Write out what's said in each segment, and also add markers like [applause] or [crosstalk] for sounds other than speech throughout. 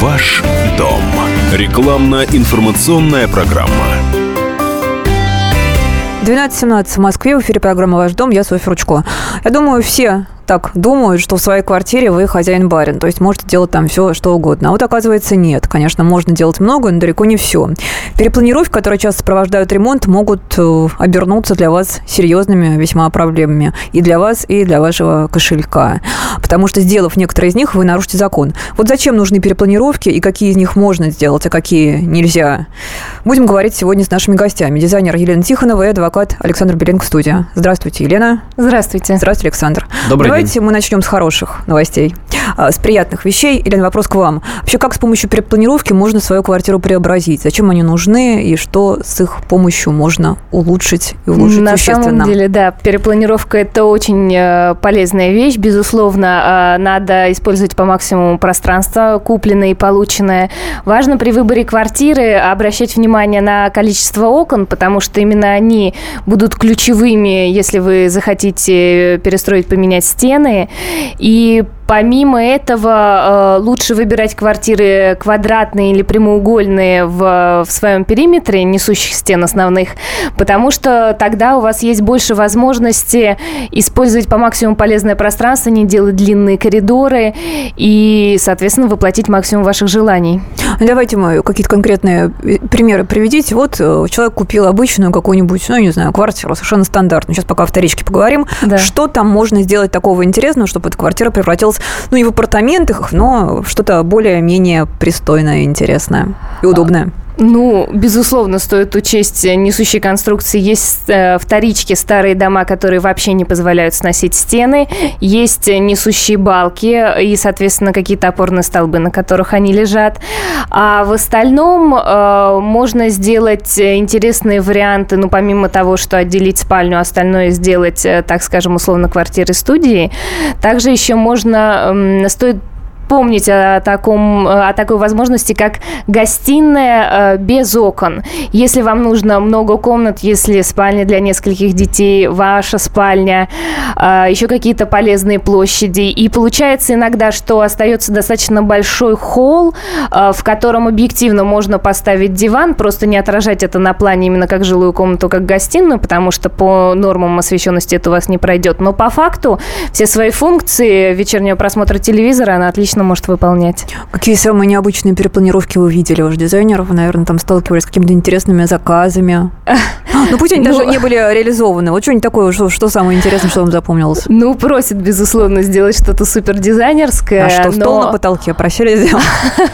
Ваш дом. Рекламно-информационная программа. 12.17 в Москве. В эфире программа «Ваш дом». Я Софья Ручко. Я думаю, все так думают, что в своей квартире вы хозяин-барин, то есть можете делать там все, что угодно. А вот оказывается нет. Конечно, можно делать много, но далеко не все. Перепланировки, которые часто сопровождают ремонт, могут э, обернуться для вас серьезными весьма проблемами. И для вас, и для вашего кошелька. Потому что, сделав некоторые из них, вы нарушите закон. Вот зачем нужны перепланировки и какие из них можно сделать, а какие нельзя? Будем говорить сегодня с нашими гостями. Дизайнер Елена Тихонова и адвокат Александр Беленко в студии. Здравствуйте, Елена. Здравствуйте. Здравствуйте, Александр. Добрый Давайте день. мы начнем с хороших новостей, а, с приятных вещей. Елена, вопрос к вам. Вообще, как с помощью перепланировки можно свою квартиру преобразить? Зачем они нужны и что с их помощью можно улучшить и улучшить На существенно? самом деле, да, перепланировка – это очень э, полезная вещь. Безусловно, э, надо использовать по максимуму пространство, купленное и полученное. Важно при выборе квартиры обращать внимание на количество окон, потому что именно они будут ключевыми, если вы захотите перестроить, поменять стены. И Помимо этого, э, лучше выбирать квартиры квадратные или прямоугольные в, в своем периметре, несущих стен основных, потому что тогда у вас есть больше возможности использовать по максимуму полезное пространство, не делать длинные коридоры и, соответственно, воплотить максимум ваших желаний. Давайте мы какие-то конкретные э, примеры приведите. Вот э, человек купил обычную какую-нибудь, ну, не знаю, квартиру, совершенно стандартную. Сейчас пока о вторичке поговорим. Да. Что там можно сделать такого интересного, чтобы эта квартира превратилась ну, не в апартаментах, но что-то более-менее пристойное, интересное и удобное. Ну, безусловно, стоит учесть несущие конструкции. Есть э, вторички, старые дома, которые вообще не позволяют сносить стены. Есть несущие балки и, соответственно, какие-то опорные столбы, на которых они лежат. А в остальном э, можно сделать интересные варианты, ну, помимо того, что отделить спальню, остальное сделать, э, так скажем, условно, квартиры студии. Также еще можно, э, стоит помнить о, таком, о такой возможности, как гостиная э, без окон. Если вам нужно много комнат, если спальня для нескольких детей, ваша спальня, э, еще какие-то полезные площади. И получается иногда, что остается достаточно большой холл, э, в котором объективно можно поставить диван, просто не отражать это на плане именно как жилую комнату, как гостиную, потому что по нормам освещенности это у вас не пройдет. Но по факту все свои функции вечернего просмотра телевизора она отлично отлично может выполнять. Какие самые необычные перепланировки вы видели? Ваш дизайнер, вы, наверное, там сталкивались с какими-то интересными заказами. [laughs] Ну, пусть они даже ну, не были реализованы. Вот что-нибудь такое, что, самое интересное, что вам запомнилось? Ну, просят, безусловно, сделать что-то супер дизайнерское. А что, стол на потолке просили сделать?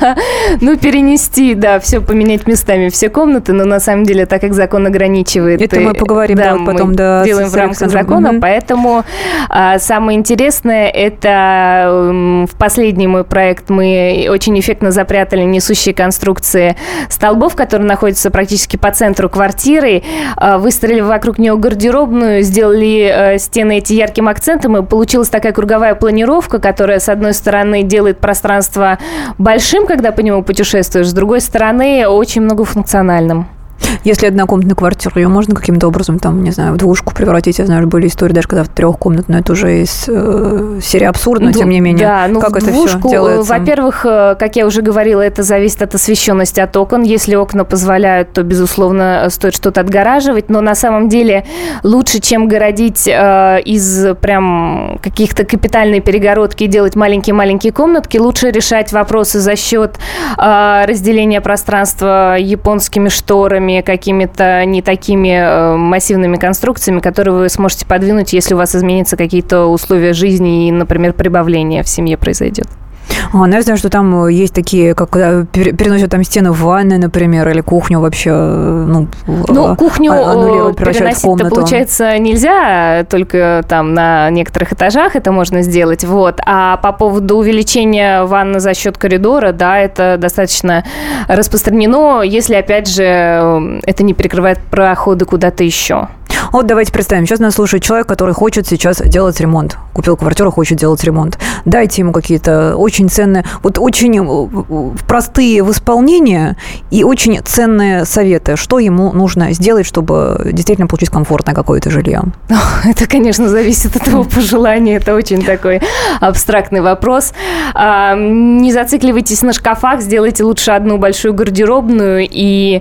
[laughs] Ну, перенести, да, все поменять местами, все комнаты, но на самом деле, так как закон ограничивает... Это мы поговорим, да, потом, да. делаем в рамках закона, поэтому а, самое интересное, это в последнем мой проект, мы очень эффектно запрятали несущие конструкции столбов, которые находятся практически по центру квартиры, а, выстроили вокруг нее гардеробную, сделали э, стены эти ярким акцентом, и получилась такая круговая планировка, которая, с одной стороны, делает пространство большим, когда по нему путешествуешь, с другой стороны, очень многофункциональным. Если однокомнатная квартира, ее можно каким-то образом, там, не знаю, в двушку превратить. Я знаю, были истории даже когда в трехкомнатную, это уже из э, серии абсурдно, тем не менее. Да, ну как это двушку, все делается? Во-первых, э, как я уже говорила, это зависит от освещенности от окон. Если окна позволяют, то, безусловно, стоит что-то отгораживать. Но на самом деле лучше, чем городить э, из прям каких-то капитальной перегородки и делать маленькие-маленькие комнатки, лучше решать вопросы за счет э, разделения пространства японскими шторами, какими-то не такими э, массивными конструкциями, которые вы сможете подвинуть, если у вас изменятся какие-то условия жизни и, например, прибавление в семье произойдет. А, ну, я знаю, что там есть такие, как когда переносят там стены в ванной, например, или кухню вообще, э, ну, ну а, кухню а, аннулируют, переносить в комнату. получается, нельзя, только там на некоторых этажах это можно сделать, вот. А по поводу увеличения ванны за счет коридора, да, это достаточно распространено, если, опять же, это не перекрывает проходы куда-то еще. Вот давайте представим, сейчас нас слушает человек, который хочет сейчас делать ремонт. Купил квартиру, хочет делать ремонт. Дайте ему какие-то очень ценные, вот очень э, простые в исполнении и очень ценные советы, что ему нужно сделать, чтобы действительно получить комфортное какое-то жилье. [laughs] Это, конечно, зависит от его пожелания. Это очень такой абстрактный вопрос. А, не зацикливайтесь на шкафах, сделайте лучше одну большую гардеробную и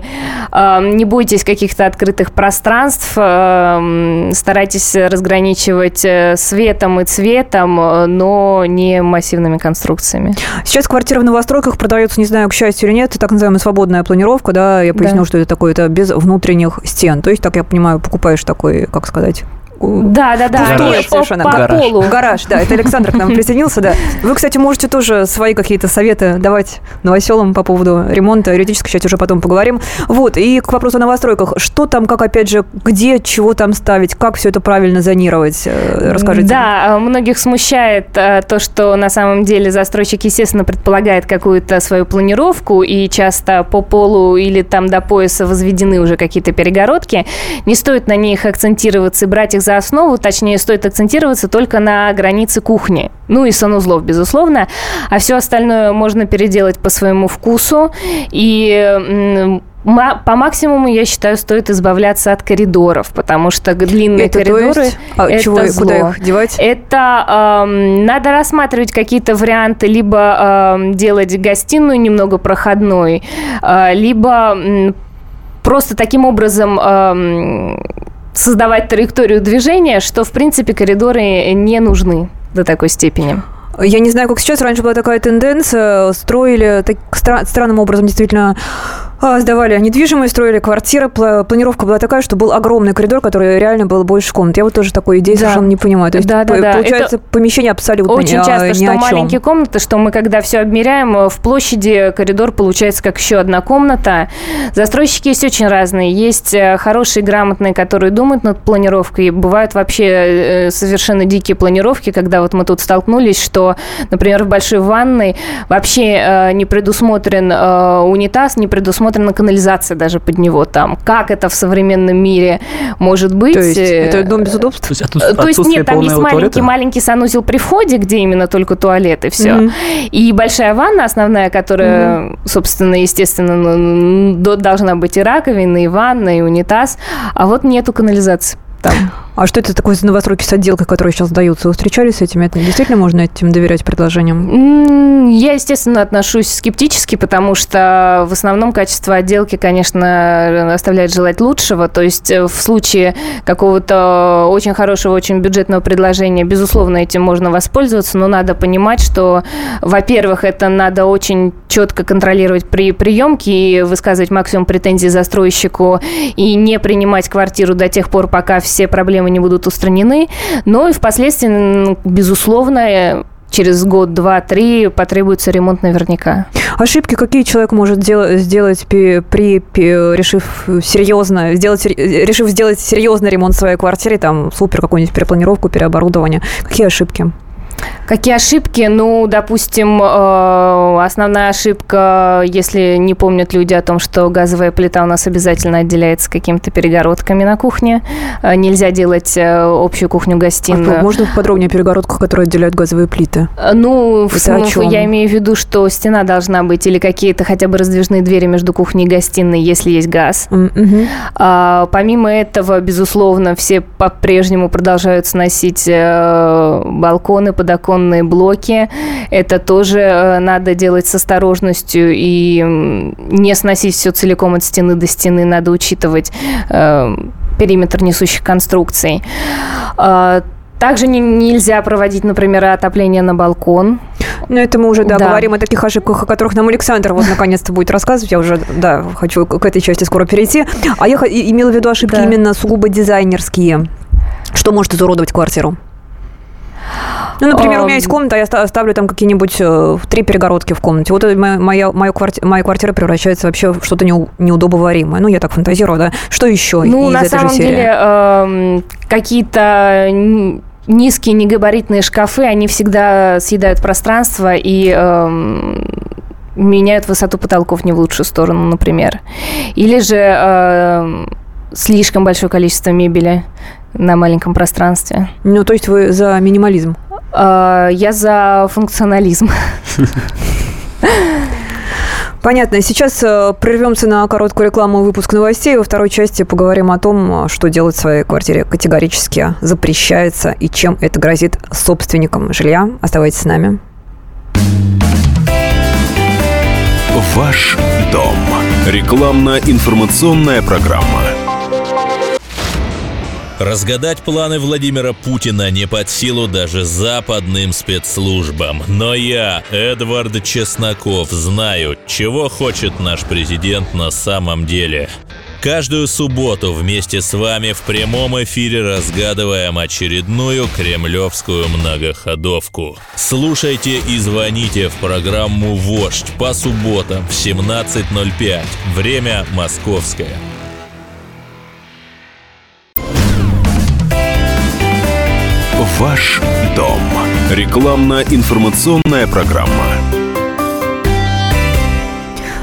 а, не бойтесь каких-то открытых пространств. А, старайтесь разграничивать э, светом и цветом, но не массивными конструкциями. Сейчас квартиры в новостройках продаются, не знаю, к счастью или нет, так называемая свободная планировка, да, я поясню, да. что это такое, это без внутренних стен. То есть, так я понимаю, покупаешь такой, как сказать, да, да, да. Гараж. Совершенно. По, по гараж. полу. Гараж, да. Это Александр к нам [laughs] присоединился, да. Вы, кстати, можете тоже свои какие-то советы давать новоселам по поводу ремонта. Юридической части уже потом поговорим. Вот, и к вопросу о новостройках. Что там, как, опять же, где, чего там ставить, как все это правильно зонировать? Э, расскажите. Да, многих смущает э, то, что на самом деле застройщик, естественно, предполагает какую-то свою планировку, и часто по полу или там до пояса возведены уже какие-то перегородки. Не стоит на них акцентироваться и брать их за основу, точнее, стоит акцентироваться только на границе кухни. Ну и санузлов, безусловно. А все остальное можно переделать по своему вкусу. И по максимуму, я считаю, стоит избавляться от коридоров, потому что длинные это коридоры есть, а это чего, зло. Куда их девать? Это э, надо рассматривать какие-то варианты, либо э, делать гостиную немного проходной, э, либо э, просто таким образом э, создавать траекторию движения, что, в принципе, коридоры не нужны до такой степени. Я не знаю, как сейчас. Раньше была такая тенденция. Строили так, стра- странным образом действительно сдавали недвижимость, строили квартиры. Планировка была такая, что был огромный коридор, который реально был больше комнат. Я вот тоже такой идеи да. совершенно не понимаю. То есть, да, да, получается, Это помещение абсолютно Очень ни, часто, ни что маленькие комнаты, что мы когда все обмеряем, э, в площади коридор получается как еще одна комната. Застройщики есть очень разные. Есть э, хорошие, грамотные, которые думают над планировкой. Бывают вообще э, совершенно дикие планировки, когда вот мы тут столкнулись, что, например, в большой ванной вообще не предусмотрен унитаз, не предусмотрен предусмотрена канализация даже под него там. Как это в современном мире может быть? То есть это дом без удобств? То есть, отсутствие, То есть нет, там есть маленький, маленький санузел при входе, где именно только туалет и все. Mm-hmm. И большая ванна основная, которая, mm-hmm. собственно, естественно, должна быть и раковина, и ванна, и унитаз. А вот нету канализации там. [laughs] А что это такое за новостройки с отделкой, которые сейчас даются? Вы встречались с этим? Это действительно можно этим доверять предложениям? Я, естественно, отношусь скептически, потому что в основном качество отделки, конечно, оставляет желать лучшего. То есть э, в случае какого-то очень хорошего, очень бюджетного предложения, безусловно, этим можно воспользоваться, но надо понимать, что, во-первых, это надо очень четко контролировать при приемке и высказывать максимум претензий застройщику и не принимать квартиру до тех пор, пока все проблемы проблемы не будут устранены, но и впоследствии, безусловно, через год, два, три потребуется ремонт наверняка. Ошибки какие человек может дел- сделать при, при, при решив серьезно сделать решив сделать серьезный ремонт своей квартире, там супер какую-нибудь перепланировку, переоборудование? Какие ошибки? Какие ошибки? Ну, допустим, э, основная ошибка, если не помнят люди о том, что газовая плита у нас обязательно отделяется какими-то перегородками на кухне. Э, нельзя делать э, общую кухню-гостиную. А можно подробнее о перегородках, которые отделяют газовые плиты? Ну, Это в, я имею в виду, что стена должна быть или какие-то хотя бы раздвижные двери между кухней и гостиной, если есть газ. Mm-hmm. А, помимо этого, безусловно, все по-прежнему продолжают сносить балконы, подоконники бетонные блоки. Это тоже э, надо делать с осторожностью и не сносить все целиком от стены до стены. Надо учитывать э, периметр несущих конструкций. А, также не, нельзя проводить, например, отопление на балкон. Ну, это мы уже, да, да, говорим о таких ошибках, о которых нам Александр вот наконец-то будет рассказывать. Я уже, да, хочу к этой части скоро перейти. А я имела в виду ошибки да. именно сугубо дизайнерские. Что может изуродовать квартиру? Ну, например, у меня есть комната, я ставлю там какие-нибудь э, три перегородки в комнате. Вот моя, моя, моя, квартира, моя квартира превращается вообще в что-то неудобоваримое. Ну, я так фантазирую, да. Что еще ну, из на этой самом же серии? деле, э, какие-то низкие негабаритные шкафы, они всегда съедают пространство и э, меняют высоту потолков не в лучшую сторону, например. Или же... Э, слишком большое количество мебели на маленьком пространстве. Ну, то есть вы за минимализм? А, я за функционализм. Понятно. Сейчас э, прервемся на короткую рекламу и выпуск новостей. Во второй части поговорим о том, что делать в своей квартире категорически запрещается и чем это грозит собственникам жилья. Оставайтесь с нами. Ваш дом. Рекламно-информационная программа. Разгадать планы Владимира Путина не под силу даже западным спецслужбам. Но я, Эдвард Чесноков, знаю, чего хочет наш президент на самом деле. Каждую субботу вместе с вами в прямом эфире разгадываем очередную кремлевскую многоходовку. Слушайте и звоните в программу «Вождь» по субботам в 17.05. Время московское. Ваш дом. Рекламно-информационная программа.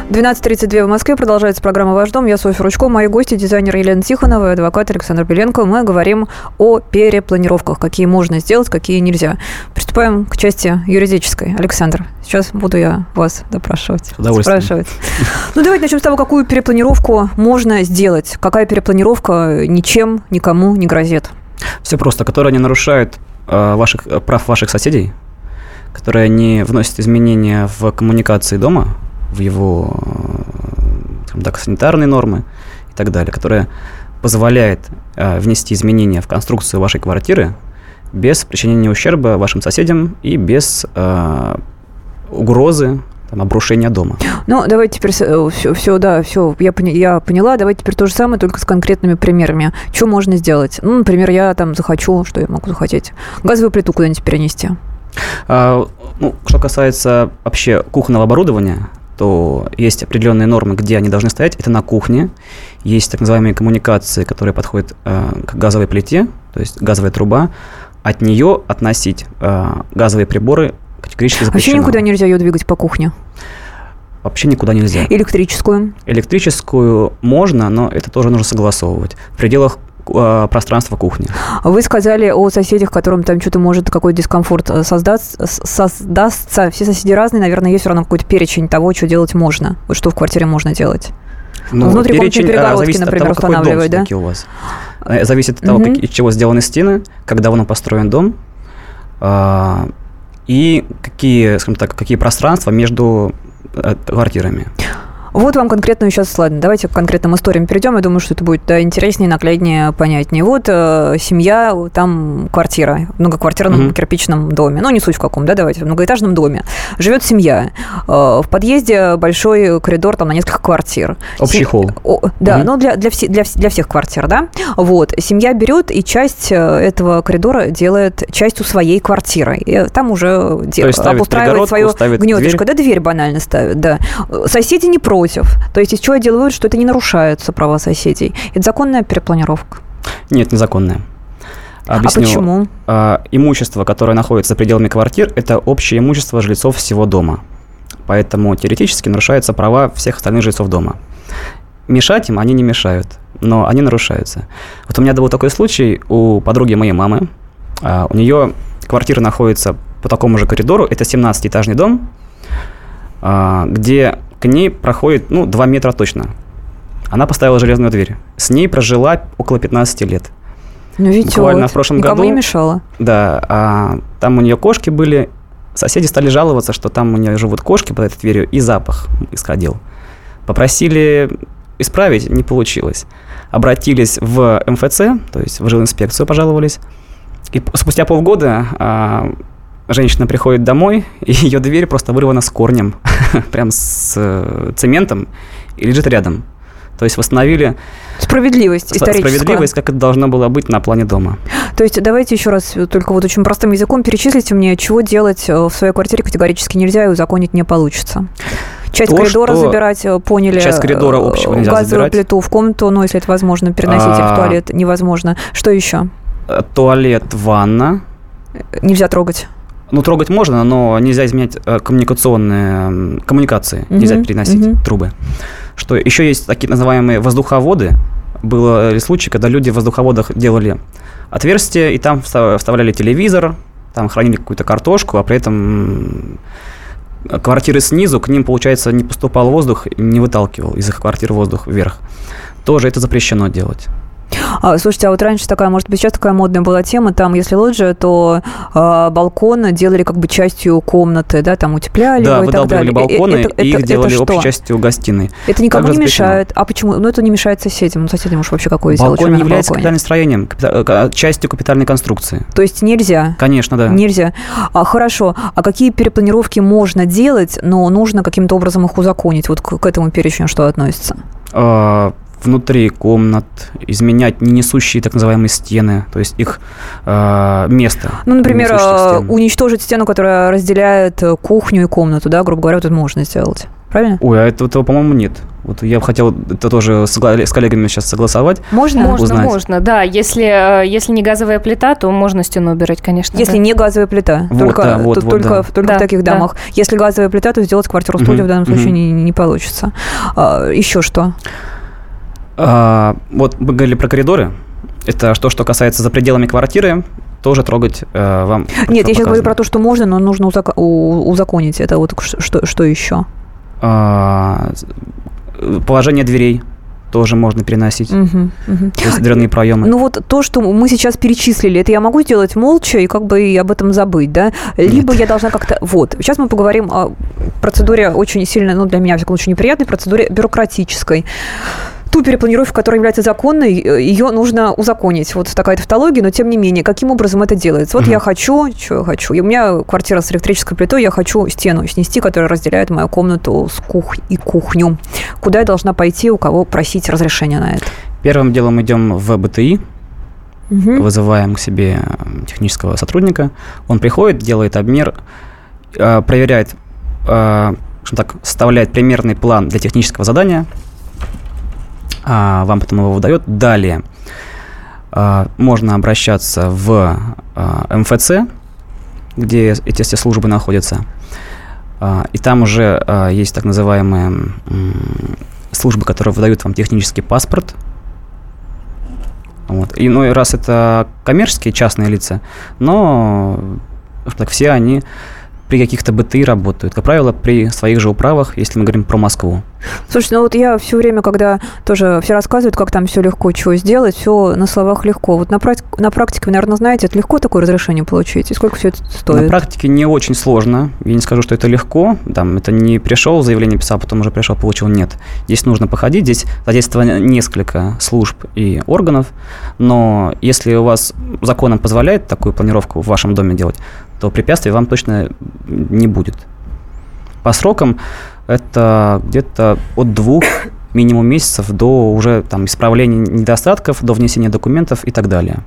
12.32 в Москве. Продолжается программа «Ваш дом». Я Софья Ручко. Мои гости – дизайнер Елена Тихонова и адвокат Александр Беленко. Мы говорим о перепланировках. Какие можно сделать, какие нельзя. Приступаем к части юридической. Александр, сейчас буду я вас допрашивать. Спрашивать. Ну, давайте начнем с того, какую перепланировку можно сделать. Какая перепланировка ничем, никому не грозит. Все просто, которая не нарушает э, ваших, э, прав ваших соседей, которая не вносит изменения в коммуникации дома, в его э, так, санитарные нормы и так далее, которая позволяет э, внести изменения в конструкцию вашей квартиры без причинения ущерба вашим соседям и без э, угрозы там, обрушения дома. Ну, давайте теперь все, все да, все, я, я поняла. Давайте теперь то же самое, только с конкретными примерами. Что можно сделать? Ну, например, я там захочу, что я могу захотеть? Газовую плиту куда-нибудь перенести. А, ну, что касается вообще кухонного оборудования, то есть определенные нормы, где они должны стоять. Это на кухне. Есть так называемые коммуникации, которые подходят э, к газовой плите, то есть газовая труба. От нее относить э, газовые приборы категорически запрещено. Вообще никуда нельзя ее двигать по кухне? Вообще никуда нельзя. Электрическую? Электрическую можно, но это тоже нужно согласовывать. В пределах э, пространства кухни. Вы сказали о соседях, которым там что-то может какой дискомфорт э, создаться, создастся. Все соседи разные, наверное, есть все равно какой-то перечень того, что делать можно. Вот что в квартире можно делать. Ну, Внутри перечень а, перегородки, например, от того, устанавливать, да? у вас. Э, зависит от того, угу. как, из чего сделаны стены, когда он построен дом. И какие, скажем так, какие пространства между э, квартирами. Вот вам конкретно сейчас, ладно, давайте к конкретным историям перейдем. Я думаю, что это будет да, интереснее, нагляднее, понятнее. Вот э, семья, там квартира, многоквартирном угу. кирпичном доме. Ну, не суть в каком, да, давайте, в многоэтажном доме. Живет семья. Э, в подъезде большой коридор там на несколько квартир. Общий Сем... холл. О, да, угу. ну для, для, все, для, для всех квартир, да. Вот. Семья берет и часть э, этого коридора делает частью своей квартиры. И там уже дел... обустраивает свое гнездышко. Дверь? Да, дверь банально ставит, да. Соседи не против против. То есть из чего делают, что это не нарушаются права соседей. Это законная перепланировка? Нет, незаконная. А Объясню. А почему? А, имущество, которое находится за пределами квартир, это общее имущество жильцов всего дома. Поэтому теоретически нарушаются права всех остальных жильцов дома. Мешать им они не мешают, но они нарушаются. Вот у меня был такой случай у подруги моей мамы. А, у нее квартира находится по такому же коридору, это 17-этажный дом, а, где к ней проходит, ну, 2 метра точно. Она поставила железную дверь. С ней прожила около 15 лет. Ну, видите, Буквально вот, в прошлом никому году. не мешало. Да, а, там у нее кошки были. Соседи стали жаловаться, что там у нее живут кошки под этой дверью, и запах исходил. Попросили исправить, не получилось. Обратились в МФЦ, то есть в жилинспекцию пожаловались. И спустя полгода а, женщина приходит домой, [laughs] и ее дверь просто вырвана с корнем, [laughs] прям с э, цементом, и лежит рядом. То есть восстановили справедливость историческую. Справедливость, как это должно было быть на плане дома. [gasps] То есть давайте еще раз, только вот очень простым языком перечислите мне, чего делать э, в своей квартире категорически нельзя и узаконить не получится. Часть То, коридора забирать, э, поняли. Часть коридора общего нельзя газовую забирать. плиту в комнату, ну, если это возможно, переносить а... в туалет невозможно. Что еще? Туалет, ванна. Нельзя трогать. Ну, трогать можно, но нельзя изменять э, коммуникационные коммуникации, угу, нельзя переносить угу. трубы. Что еще есть такие называемые воздуховоды, были случаи, когда люди в воздуховодах делали отверстие, и там вставляли телевизор, там хранили какую-то картошку, а при этом квартиры снизу, к ним, получается, не поступал воздух, не выталкивал из их квартир воздух вверх. Тоже это запрещено делать. А, слушайте, а вот раньше такая, может быть, сейчас такая модная была тема, там, если лоджия, то э, балкон делали как бы частью комнаты, да, там утепляли да, его и так далее. балконы, это, и их это, делали это общей частью гостиной. Это никому Также не мешает. А почему? Ну, это не мешает соседям. Ну, соседям уж вообще какое дело? Балкон не является капитальным строением, капита- частью капитальной конструкции. То есть нельзя? Конечно, да. Нельзя. А, хорошо. А какие перепланировки можно делать, но нужно каким-то образом их узаконить? Вот к, к этому перечню что относится? А, внутри комнат, изменять не несущие так называемые стены, то есть их э, место. Ну, например, э, уничтожить стену, которая разделяет э, кухню и комнату, да, грубо говоря, вот это можно сделать. Правильно? Ой, а этого, этого по-моему, нет. Вот я бы хотел это тоже с, с коллегами сейчас согласовать. Можно? Можно, узнать. можно, да. Если, э, если не газовая плита, то можно стену убирать, конечно. Если да. не газовая плита, вот, только, да, вот, вот, только, да. только да, в таких да. домах. Если газовая плита, то сделать квартиру-студию угу, в данном случае угу. не, не получится. А, еще что? А, вот мы говорили про коридоры. Это то, что касается за пределами квартиры, тоже трогать э, вам. Нет, я сейчас говорю про то, что можно, но нужно узак... узаконить. Это вот что, что еще? А, положение дверей тоже можно переносить. Угу, угу. То есть дверные проемы. Ну вот то, что мы сейчас перечислили, это я могу сделать молча и как бы и об этом забыть, да? Либо Нет. я должна как-то... Вот, сейчас мы поговорим о процедуре очень сильно, ну для меня, в всяком случае, неприятной, процедуре бюрократической ту перепланировку, которая является законной, э, ее нужно узаконить. Вот такая тавтология, но тем не менее, каким образом это делается? Вот угу. я хочу, что я хочу. И у меня квартира с электрической плитой, я хочу стену снести, которая разделяет мою комнату с кух и кухню. Куда я должна пойти, у кого просить разрешения на это? Первым делом идем в БТИ, угу. вызываем к себе технического сотрудника. Он приходит, делает обмер, э, проверяет, э, так, составляет примерный план для технического задания – а, вам потом его выдает. Далее а, можно обращаться в а, МФЦ, где эти все службы находятся. И там уже есть так называемые службы, которые выдают вам технический паспорт. Вот. И, ну, и раз это коммерческие частные лица, но так, все они при каких-то БТИ работают. Как правило, при своих же управах, если мы говорим про Москву. Слушай, ну вот я все время, когда тоже все рассказывают, как там все легко, чего сделать, все на словах легко. Вот на, практи- на практике, вы, наверное, знаете, это легко такое разрешение получить? И сколько все это стоит? На практике не очень сложно. Я не скажу, что это легко. Там, это не пришел, заявление писал, потом уже пришел, получил. Нет. Здесь нужно походить. Здесь задействовано несколько служб и органов. Но если у вас законом позволяет такую планировку в вашем доме делать, то препятствий вам точно не будет. По срокам это где-то от двух [coughs] минимум месяцев до уже там исправления недостатков, до внесения документов и так далее.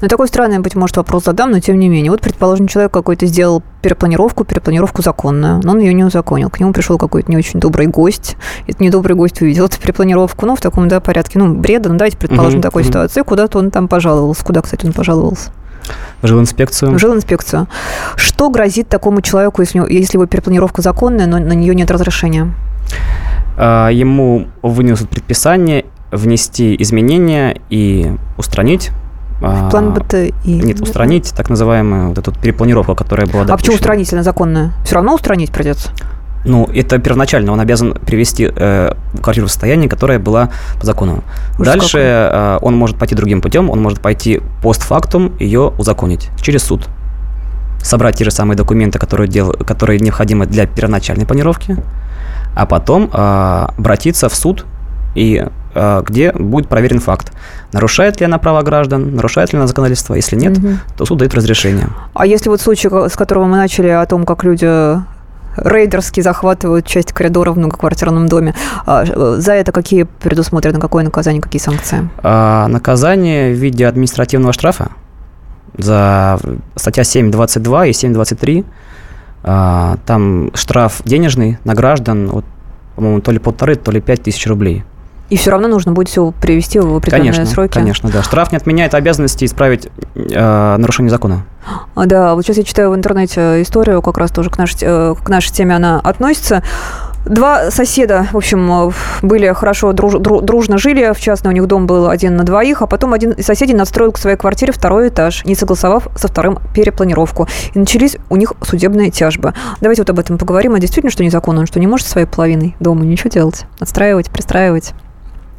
Ну, такой странный, быть может, вопрос задам, но тем не менее. Вот, предположим, человек какой-то сделал перепланировку, перепланировку законную, но он ее не узаконил. К нему пришел какой-то не очень добрый гость. Этот недобрый гость увидел эту перепланировку, ну, в таком, да, порядке, ну, бреда, ну, давайте предположим, uh-huh, такой uh-huh. ситуации. Куда-то он там пожаловался. Куда, кстати, он пожаловался? В жилинспекцию. В жилинспекцию. Что грозит такому человеку, если, если его перепланировка законная, но на нее нет разрешения? А, ему вынесут предписание внести изменения и устранить в план БТИ? Нет, устранить так называемую вот эту перепланировку, которая была допущена. А почему устранить, она законная? Все равно устранить придется? Ну, это первоначально, он обязан привести э, квартиру в состояние, которое было по закону. Ужас Дальше э, он может пойти другим путем, он может пойти постфактум ее узаконить через суд. Собрать те же самые документы, которые, дел, которые необходимы для первоначальной планировки, а потом э, обратиться в суд, и э, где будет проверен факт. Нарушает ли она права граждан, нарушает ли она законодательство. Если нет, угу. то суд дает разрешение. А если вот случай, с которого мы начали, о том, как люди рейдерски захватывают часть коридора в многоквартирном доме. А, за это какие предусмотрены, какое наказание, какие санкции? А, наказание в виде административного штрафа за статья 7.22 и 7.23. А, там штраф денежный на граждан, вот, по-моему, то ли полторы, то ли пять тысяч рублей. И все равно нужно будет все привести в определенные конечно, сроки. Конечно, да. Штраф не отменяет обязанности исправить э, нарушение закона. А, да, вот сейчас я читаю в интернете историю, как раз тоже к нашей, э, к нашей теме она относится. Два соседа, в общем, были хорошо друж, дружно жили. В частности, у них дом был один на двоих, а потом один из соседей надстроил к своей квартире второй этаж, не согласовав со вторым перепланировку. И начались у них судебные тяжбы. Давайте вот об этом поговорим. А действительно, что незаконно? Он что, не может своей половиной дома ничего делать? Отстраивать, пристраивать?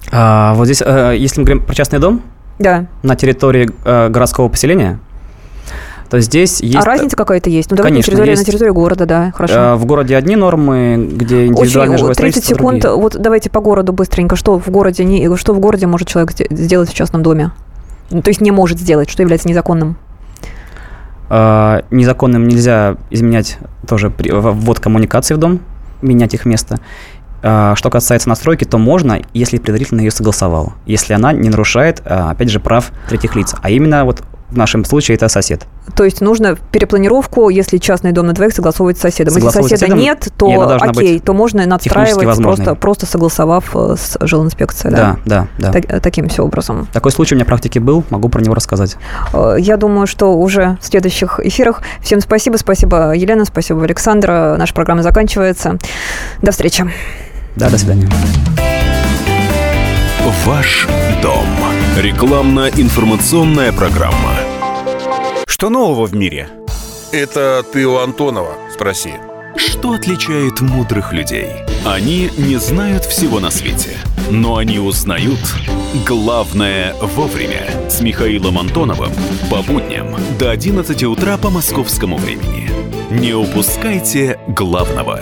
А, вот здесь, э, если мы говорим про частный дом, да. на территории э, городского поселения, то здесь есть... А разница какая-то есть? Ну, давайте Конечно, на территории, есть... на территории города, да, хорошо. Э, в городе одни нормы, где индивидуальное Очень, 30 секунд, другие. вот давайте по городу быстренько. Что в городе, не, что в городе может человек сделать в частном доме? Ну, то есть не может сделать, что является незаконным? Э, незаконным нельзя изменять тоже ввод коммуникации в дом, менять их место. Э, что касается настройки, то можно, если предварительно ее согласовал. Если она не нарушает, э, опять же, прав третьих лиц. А именно вот в нашем случае это сосед. То есть нужно перепланировку, если частный дом на двоих, согласовывать с соседом. Согласовывать если соседа нет, то окей, то можно надстраивать, просто, просто согласовав э, с жилинспекцией. Да, да, да. да. Так, таким все образом. Такой случай у меня в практике был, могу про него рассказать. Э, я думаю, что уже в следующих эфирах. Всем спасибо, спасибо, Елена, спасибо, Александра. Наша программа заканчивается. До встречи. Да, до свидания. Ваш дом. Рекламно-информационная программа. Что нового в мире? Это ты у Антонова спроси. Что отличает мудрых людей? Они не знают всего на свете, но они узнают главное вовремя. С Михаилом Антоновым по будням до 11 утра по московскому времени. Не упускайте главного.